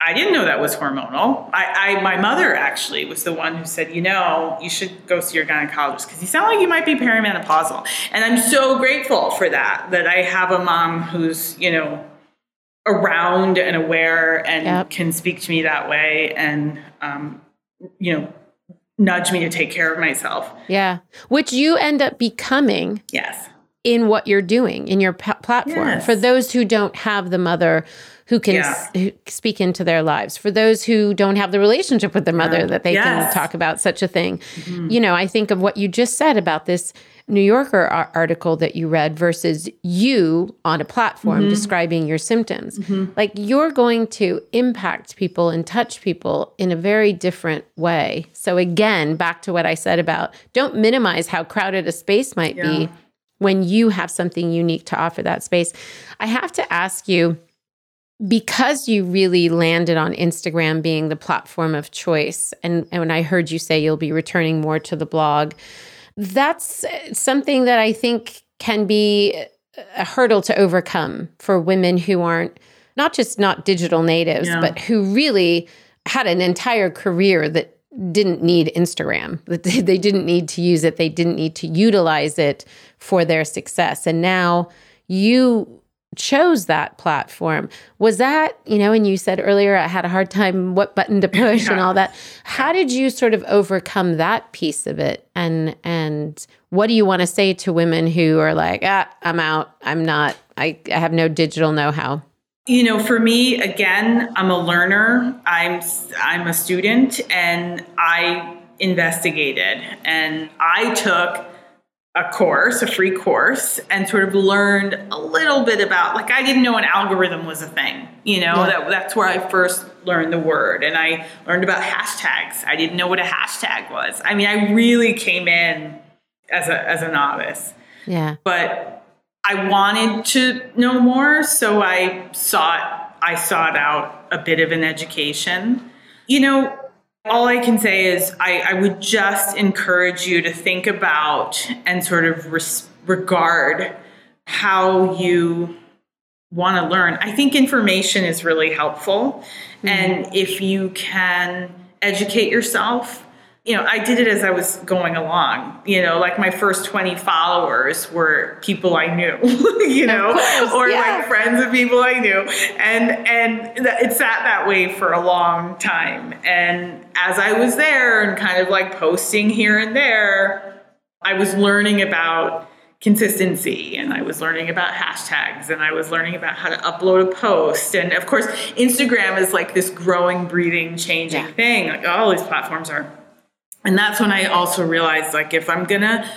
S2: I didn't know that was hormonal. I, I, my mother actually was the one who said, you know, you should go see your gynecologist because you sound like you might be perimenopausal. And I'm so grateful for that, that I have a mom who's, you know, around and aware and yep. can speak to me that way and um, you know nudge me to take care of myself
S1: yeah which you end up becoming
S2: yes
S1: in what you're doing in your p- platform yes. for those who don't have the mother who can yeah. s- speak into their lives for those who don't have the relationship with their mother yeah. that they yes. can talk about such a thing mm-hmm. you know i think of what you just said about this New Yorker article that you read versus you on a platform mm-hmm. describing your symptoms. Mm-hmm. Like you're going to impact people and touch people in a very different way. So, again, back to what I said about don't minimize how crowded a space might yeah. be when you have something unique to offer that space. I have to ask you because you really landed on Instagram being the platform of choice, and, and when I heard you say you'll be returning more to the blog that's uh, something that I think can be a hurdle to overcome for women who aren't not just not digital natives, yeah. but who really had an entire career that didn't need Instagram. [laughs] That they didn't need to use it. They didn't need to utilize it for their success. And now you chose that platform. Was that you know and you said earlier i had a hard time what button to push yeah. and all that. How did you sort of overcome that piece of it? And and what do you want to say to women who are like ah i'm out. I'm not. I, I have no digital know-how
S2: you know for me again i'm a learner. I'm i'm a student and i investigated and I took a course, a free course, and sort of learned a little bit about like I didn't know an algorithm was a thing. You know, yeah. that that's where I first learned the word. And I learned about hashtags. I didn't know what a hashtag was. I mean, I really came in as a as a novice.
S1: Yeah.
S2: But I wanted to know more, so I sought I sought out a bit of an education. You know, all I can say is I, I would just encourage you to think about and sort of res- regard how you want to learn. I think information is really helpful. Mm-hmm. And if you can educate yourself, you know, I did it as I was going along. You know, like my first 20 followers were people I knew, [laughs] you know, course, or yeah. like friends of people I knew. And and it sat that way for a long time. And as I was there and kind of like posting here and there, I was learning about consistency and I was learning about hashtags and I was learning about how to upload a post. And of course, Instagram is like this growing, breathing, changing yeah. thing. Like all these platforms are and that's when I also realized like if I'm gonna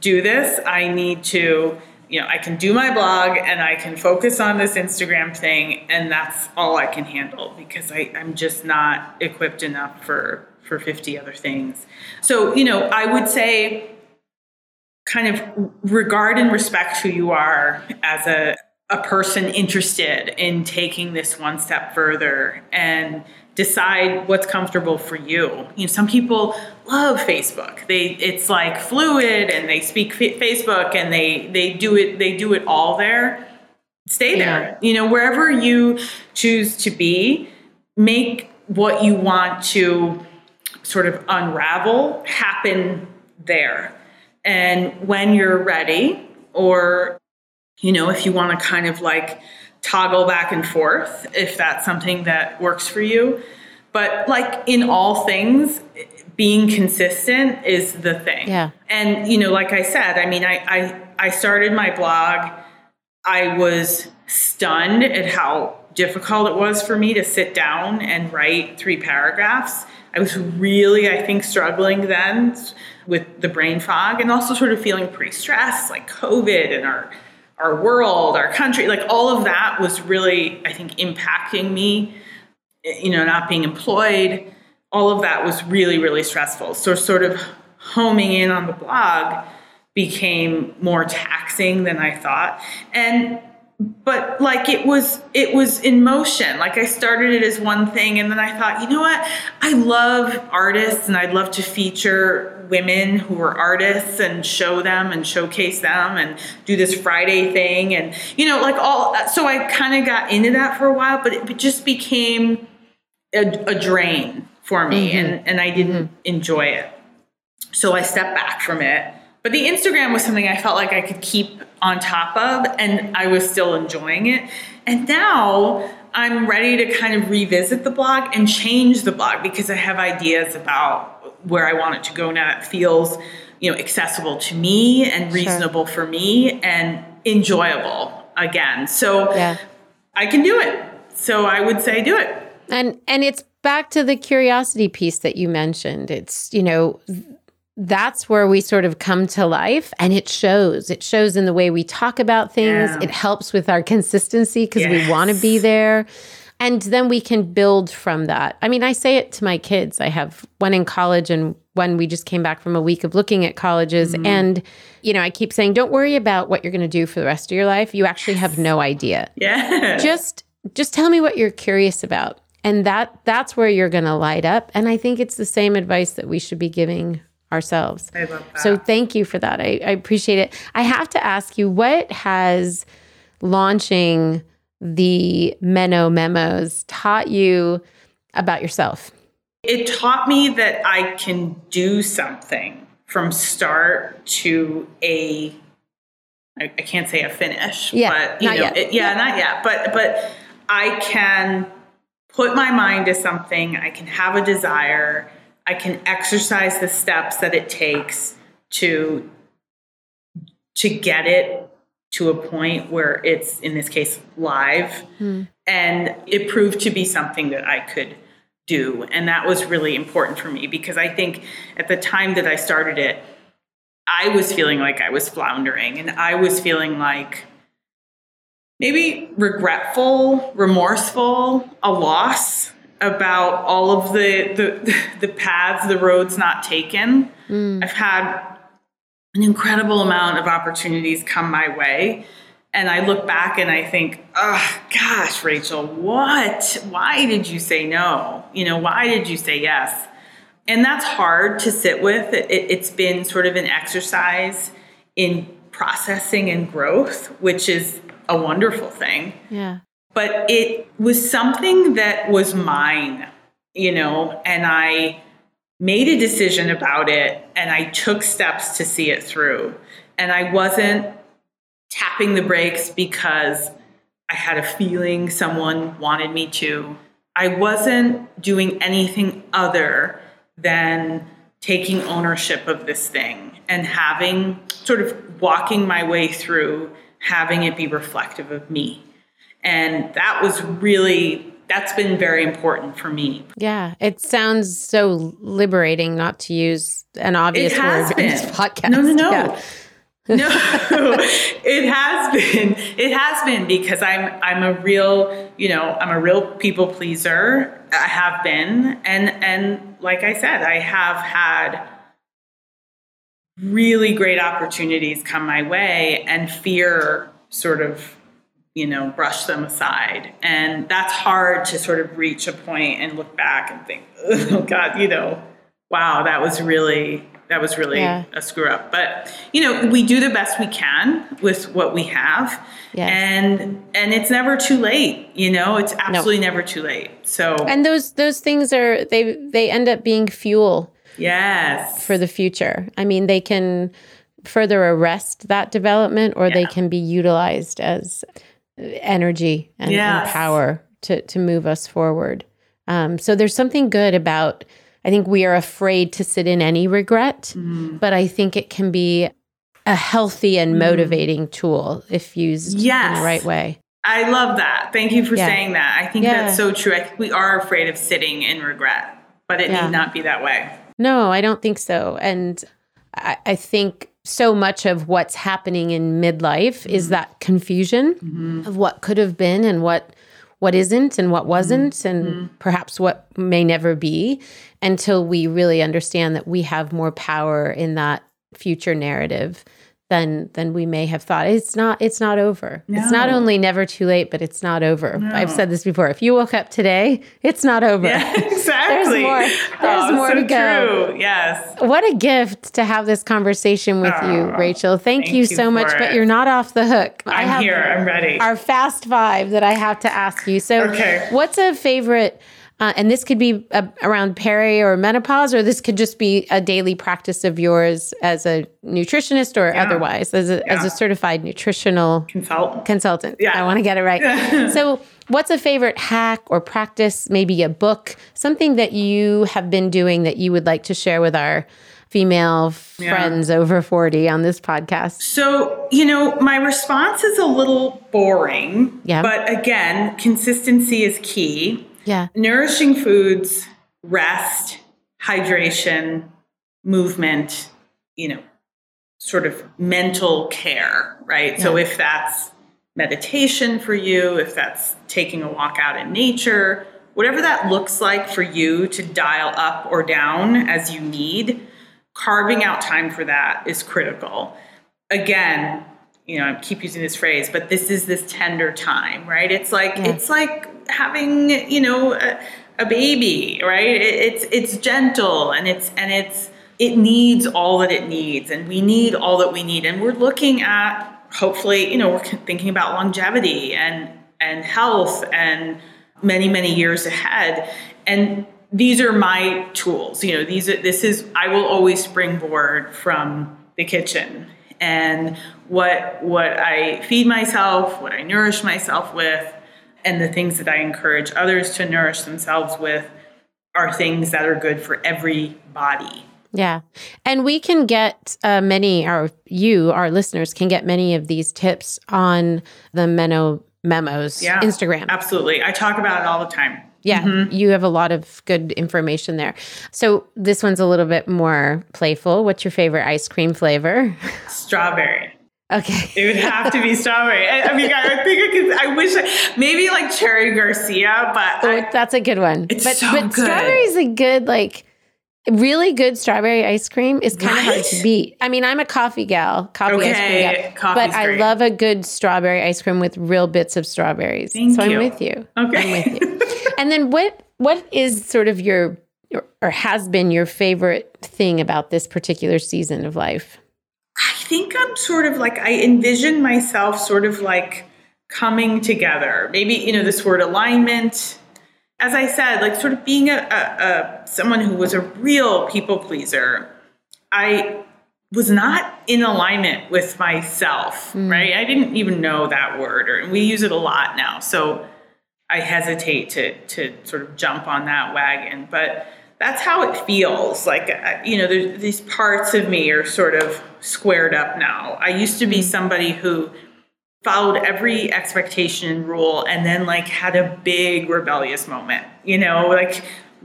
S2: do this, I need to, you know, I can do my blog and I can focus on this Instagram thing, and that's all I can handle because I, I'm just not equipped enough for for 50 other things. So, you know, I would say kind of regard and respect who you are as a a person interested in taking this one step further and decide what's comfortable for you. You know, some people love Facebook. They it's like fluid and they speak f- Facebook and they they do it they do it all there. Stay there. Yeah. You know, wherever you choose to be, make what you want to sort of unravel happen there. And when you're ready or you know, if you want to kind of like toggle back and forth if that's something that works for you. But like in all things, being consistent is the thing.
S1: Yeah.
S2: And you know, like I said, I mean, I I, I started my blog. I was stunned at how difficult it was for me to sit down and write three paragraphs. I was really, I think, struggling then with the brain fog and also sort of feeling pretty stressed, like COVID and our our world, our country, like all of that was really, I think, impacting me. You know, not being employed, all of that was really, really stressful. So, sort of homing in on the blog became more taxing than I thought. And but like it was it was in motion. Like i started it as one thing and then i thought you know what? I love artists and i'd love to feature women who are artists and show them and showcase them and do this friday thing. And you know like all so i kind of got into that for a while but it just became a, a drain for me mm-hmm. and and i didn't mm-hmm. enjoy it. So i stepped back from it but the instagram was something i felt like i could keep on top of, and I was still enjoying it. And now I'm ready to kind of revisit the blog and change the blog because I have ideas about where I want it to go now. It feels, you know, accessible to me and reasonable sure. for me and enjoyable again. So yeah. I can do it. So I would say do it.
S1: And and it's back to the curiosity piece that you mentioned. It's, you know, that's where we sort of come to life and it shows. It shows in the way we talk about things. Yeah. it helps with our consistency because yes. we want to be there and then we can build from that. I mean i say it to my kids. I have one in college and one we just came back from a week of looking at colleges mm-hmm. and you know i keep saying don't worry about what you're going to do for the rest of your life. You actually have no idea.
S2: Yeah
S1: just just tell me what you're curious about and that that's where you're going to light up and i think it's the same advice that we should be giving ourselves.
S2: I love that.
S1: So thank you for that. I, I appreciate it. I have to ask you, what has launching the Meno Memos taught you about yourself?
S2: It taught me that I can do something from start to a I, I can't say a finish,
S1: yeah,
S2: but you know, it, yeah, yeah, not yet. But but I can put my mind to something. I can have a desire I can exercise the steps that it takes to to get it to a point where it's in this case live mm. and it proved to be something that I could do. And that was really important for me because I think at the time that I started it, I was feeling like I was floundering and I was feeling like maybe regretful, remorseful, a loss about all of the the, [laughs] the paths, the roads not taken. Mm. I've had an incredible amount of opportunities come my way. And I look back and I think, oh gosh, Rachel, what? Why did you say no? You know, why did you say yes? And that's hard to sit with. It, it's been sort of an exercise in processing and growth, which is a wonderful thing.
S1: Yeah.
S2: But it was something that was mine, you know, and I made a decision about it and I took steps to see it through. And I wasn't tapping the brakes because I had a feeling someone wanted me to. I wasn't doing anything other than taking ownership of this thing and having sort of walking my way through having it be reflective of me. And that was really that's been very important for me.
S1: Yeah, it sounds so liberating not to use an obvious word been. in this podcast.
S2: No, no, no. Yeah. [laughs] no, it has been. It has been because I'm I'm a real, you know, I'm a real people pleaser. I have been, and and like I said, I have had really great opportunities come my way, and fear sort of you know, brush them aside. And that's hard to sort of reach a point and look back and think, [laughs] oh God, you know, wow, that was really that was really yeah. a screw up. But you know, we do the best we can with what we have. Yes. And and it's never too late, you know, it's absolutely nope. never too late. So
S1: And those those things are they they end up being fuel.
S2: Yes.
S1: For the future. I mean, they can further arrest that development or yeah. they can be utilized as energy and, yes. and power to to move us forward. Um, so there's something good about. I think we are afraid to sit in any regret, mm. but I think it can be a healthy and mm-hmm. motivating mm. tool if used yes. in the right way.
S2: I love that. Thank you for yeah. saying that. I think yeah. that's so true. I think we are afraid of sitting in regret, but it yeah. need not be that way.
S1: No, I don't think so. And I, I think so much of what's happening in midlife mm-hmm. is that confusion mm-hmm. of what could have been and what what isn't and what wasn't mm-hmm. and mm-hmm. perhaps what may never be until we really understand that we have more power in that future narrative than than we may have thought. It's not it's not over. No. It's not only never too late, but it's not over. No. I've said this before. If you woke up today, it's not over.
S2: Yeah, [laughs] exactly.
S1: Oh, There's more. There's oh, more so to go.
S2: True. Yes.
S1: What a gift to have this conversation with oh, you, Rachel. Thank, thank you, you so much. It. But you're not off the hook.
S2: I'm I have here. I'm ready.
S1: Our fast five that I have to ask you. So, okay. what's a favorite? Uh, and this could be a, around peri or menopause, or this could just be a daily practice of yours as a nutritionist or yeah. otherwise, as a, yeah. as a certified nutritional
S2: consultant.
S1: Consultant. Yeah. I want to get it right. [laughs] so, what's a favorite hack or practice, maybe a book, something that you have been doing that you would like to share with our female yeah. friends over 40 on this podcast?
S2: So, you know, my response is a little boring.
S1: Yeah.
S2: But again, consistency is key.
S1: Yeah.
S2: Nourishing foods, rest, hydration, movement, you know, sort of mental care, right? Yeah. So if that's meditation for you, if that's taking a walk out in nature, whatever that looks like for you to dial up or down as you need, carving out time for that is critical. Again, you know, I keep using this phrase, but this is this tender time, right? It's like yeah. it's like having, you know, a, a baby, right? It, it's it's gentle and it's and it's it needs all that it needs, and we need all that we need, and we're looking at hopefully, you know, we're thinking about longevity and and health and many many years ahead, and these are my tools. You know, these are this is I will always springboard from the kitchen and what what I feed myself, what I nourish myself with, and the things that I encourage others to nourish themselves with are things that are good for every body.
S1: Yeah. And we can get uh, many, or you, our listeners, can get many of these tips on the Meno Memos
S2: yeah,
S1: Instagram.
S2: Absolutely. I talk about it all the time.
S1: Yeah, mm-hmm. you have a lot of good information there. So this one's a little bit more playful. What's your favorite ice cream flavor? [laughs]
S2: Strawberry.
S1: Okay.
S2: it would have to be strawberry. I, I, mean, I think I could, I wish, I, maybe like cherry Garcia, but.
S1: Oh, that's a good one.
S2: It's
S1: but,
S2: so
S1: but
S2: good.
S1: strawberry is a good, like, really good strawberry ice cream is kind of hard to beat. I mean, I'm a coffee gal, coffee
S2: okay.
S1: ice cream gal, Coffee's but I great. love a good strawberry ice cream with real bits of strawberries.
S2: Thank
S1: so
S2: you.
S1: I'm with you.
S2: Okay.
S1: I'm with you. And then what what is sort of your or has been your favorite thing about this particular season of life?
S2: I think I'm sort of like I envision myself sort of like coming together. Maybe, you know, this word alignment as I said, like sort of being a, a, a someone who was a real people pleaser, I was not in alignment with myself, mm. right? I didn't even know that word, or we use it a lot now. So I hesitate to to sort of jump on that wagon, but that's how it feels. Like uh, you know, these parts of me are sort of squared up now. I used to be somebody who followed every expectation and rule and then like had a big rebellious moment you know like [laughs]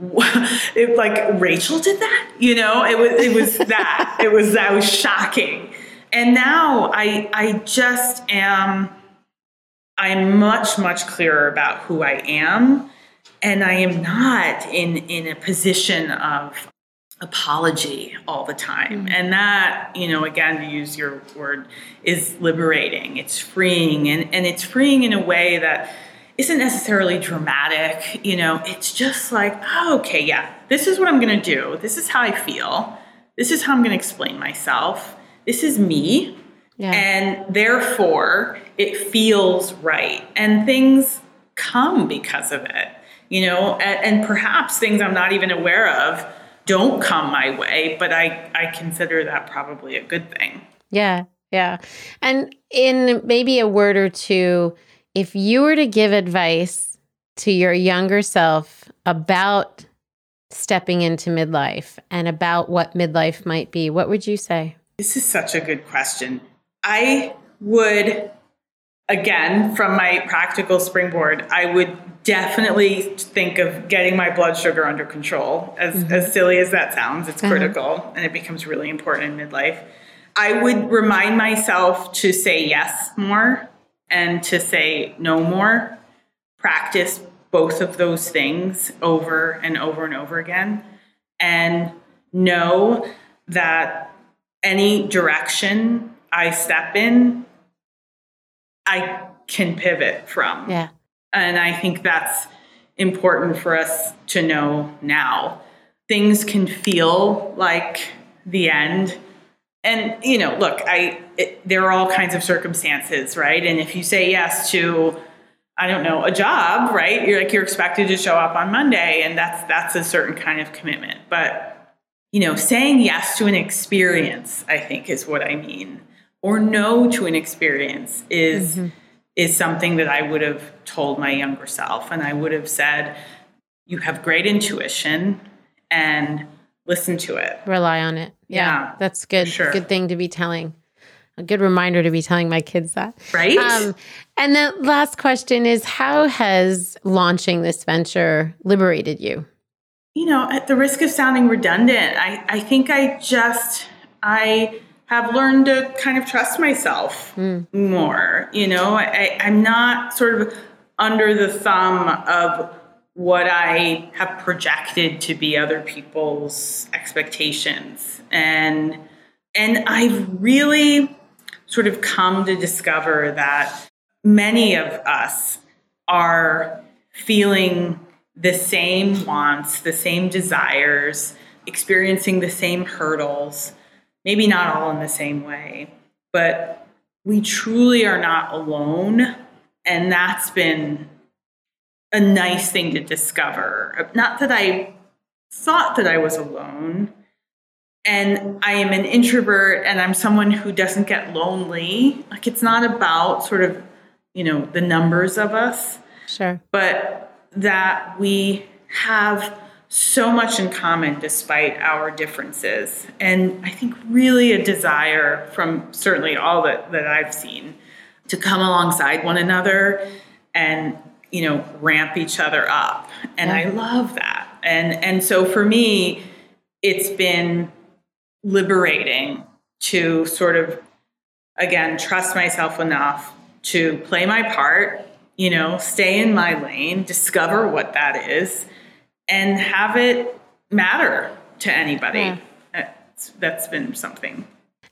S2: it like rachel did that you know it was it was that it was that was shocking and now i i just am i'm much much clearer about who i am and i am not in in a position of apology all the time. Mm-hmm. And that, you know, again, to use your word, is liberating. It's freeing. And, and it's freeing in a way that isn't necessarily dramatic. You know, it's just like, oh, okay, yeah, this is what I'm going to do. This is how I feel. This is how I'm going to explain myself. This is me. Yeah. And therefore, it feels right. And things come because of it, you know, and, and perhaps things I'm not even aware of don't come my way, but I, I consider that probably a good thing.
S1: Yeah. Yeah. And in maybe a word or two, if you were to give advice to your younger self about stepping into midlife and about what midlife might be, what would you say?
S2: This is such a good question. I would, again, from my practical springboard, I would definitely think of getting my blood sugar under control. As, mm-hmm. as silly as that sounds, it's uh-huh. critical and it becomes really important in midlife. I would remind myself to say yes more and to say no more. Practice both of those things over and over and over again. And know that any direction I step in, I can pivot from.
S1: Yeah.
S2: And I think that's important for us to know now. Things can feel like the end. And, you know, look, I, it, there are all kinds of circumstances, right? And if you say yes to, I don't know, a job, right? You're like, you're expected to show up on Monday, and that's, that's a certain kind of commitment. But, you know, saying yes to an experience, I think is what I mean, or no to an experience is. Mm-hmm is something that I would have told my younger self. And I would have said, You have great intuition and listen to it.
S1: Rely on it. Yeah. yeah that's good. Sure. Good thing to be telling. A good reminder to be telling my kids that.
S2: Right. Um,
S1: and the last question is How has launching this venture liberated you?
S2: You know, at the risk of sounding redundant, I, I think I just, I, have learned to kind of trust myself mm. more. You know, I, I'm not sort of under the thumb of what I have projected to be other people's expectations. And and I've really sort of come to discover that many of us are feeling the same wants, the same desires, experiencing the same hurdles maybe not all in the same way, but we truly are not alone. And that's been a nice thing to discover. Not that I thought that I was alone. And I am an introvert and I'm someone who doesn't get lonely. Like it's not about sort of, you know, the numbers of us.
S1: Sure.
S2: But that we have so much in common despite our differences. And I think really a desire from certainly all that, that I've seen to come alongside one another and you know, ramp each other up. And I love that. And and so for me, it's been liberating to sort of again trust myself enough to play my part, you know, stay in my lane, discover what that is, and have it matter to anybody. Yeah. That's, that's been something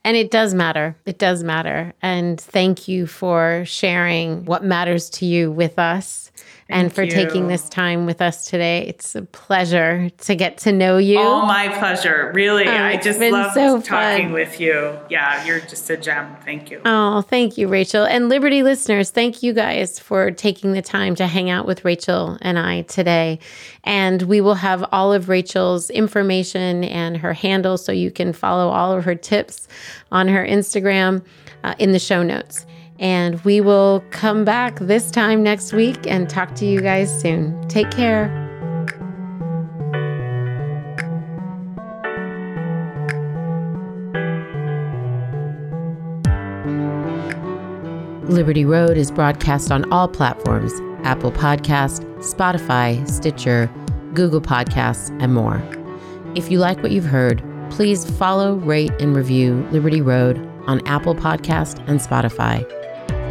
S1: and it does matter. It does matter. And thank you for sharing what matters to you with us Thank and for you. taking this time with us today. It's a pleasure to get to know you.
S2: Oh, my pleasure. Really. Oh, I just love so talking fun. with you. Yeah, you're just a gem. Thank you.
S1: Oh, thank you, Rachel. And Liberty listeners, thank you guys for taking the time to hang out with Rachel and I today. And we will have all of Rachel's information and her handle so you can follow all of her tips on her Instagram uh, in the show notes. And we will come back this time next week and talk to you guys soon. Take care. Liberty Road is broadcast on all platforms Apple Podcast, Spotify, Stitcher, Google Podcasts, and more. If you like what you've heard, please follow, rate, and review Liberty Road on Apple Podcast and Spotify.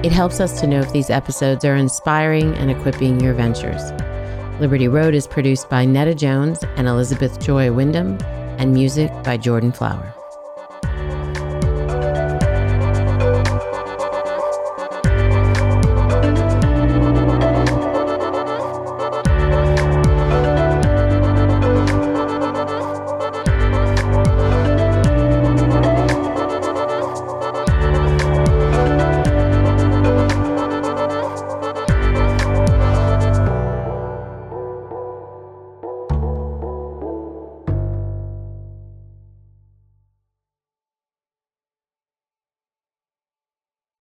S1: It helps us to know if these episodes are inspiring and equipping your ventures. Liberty Road is produced by Netta Jones and Elizabeth Joy Wyndham, and music by Jordan Flower.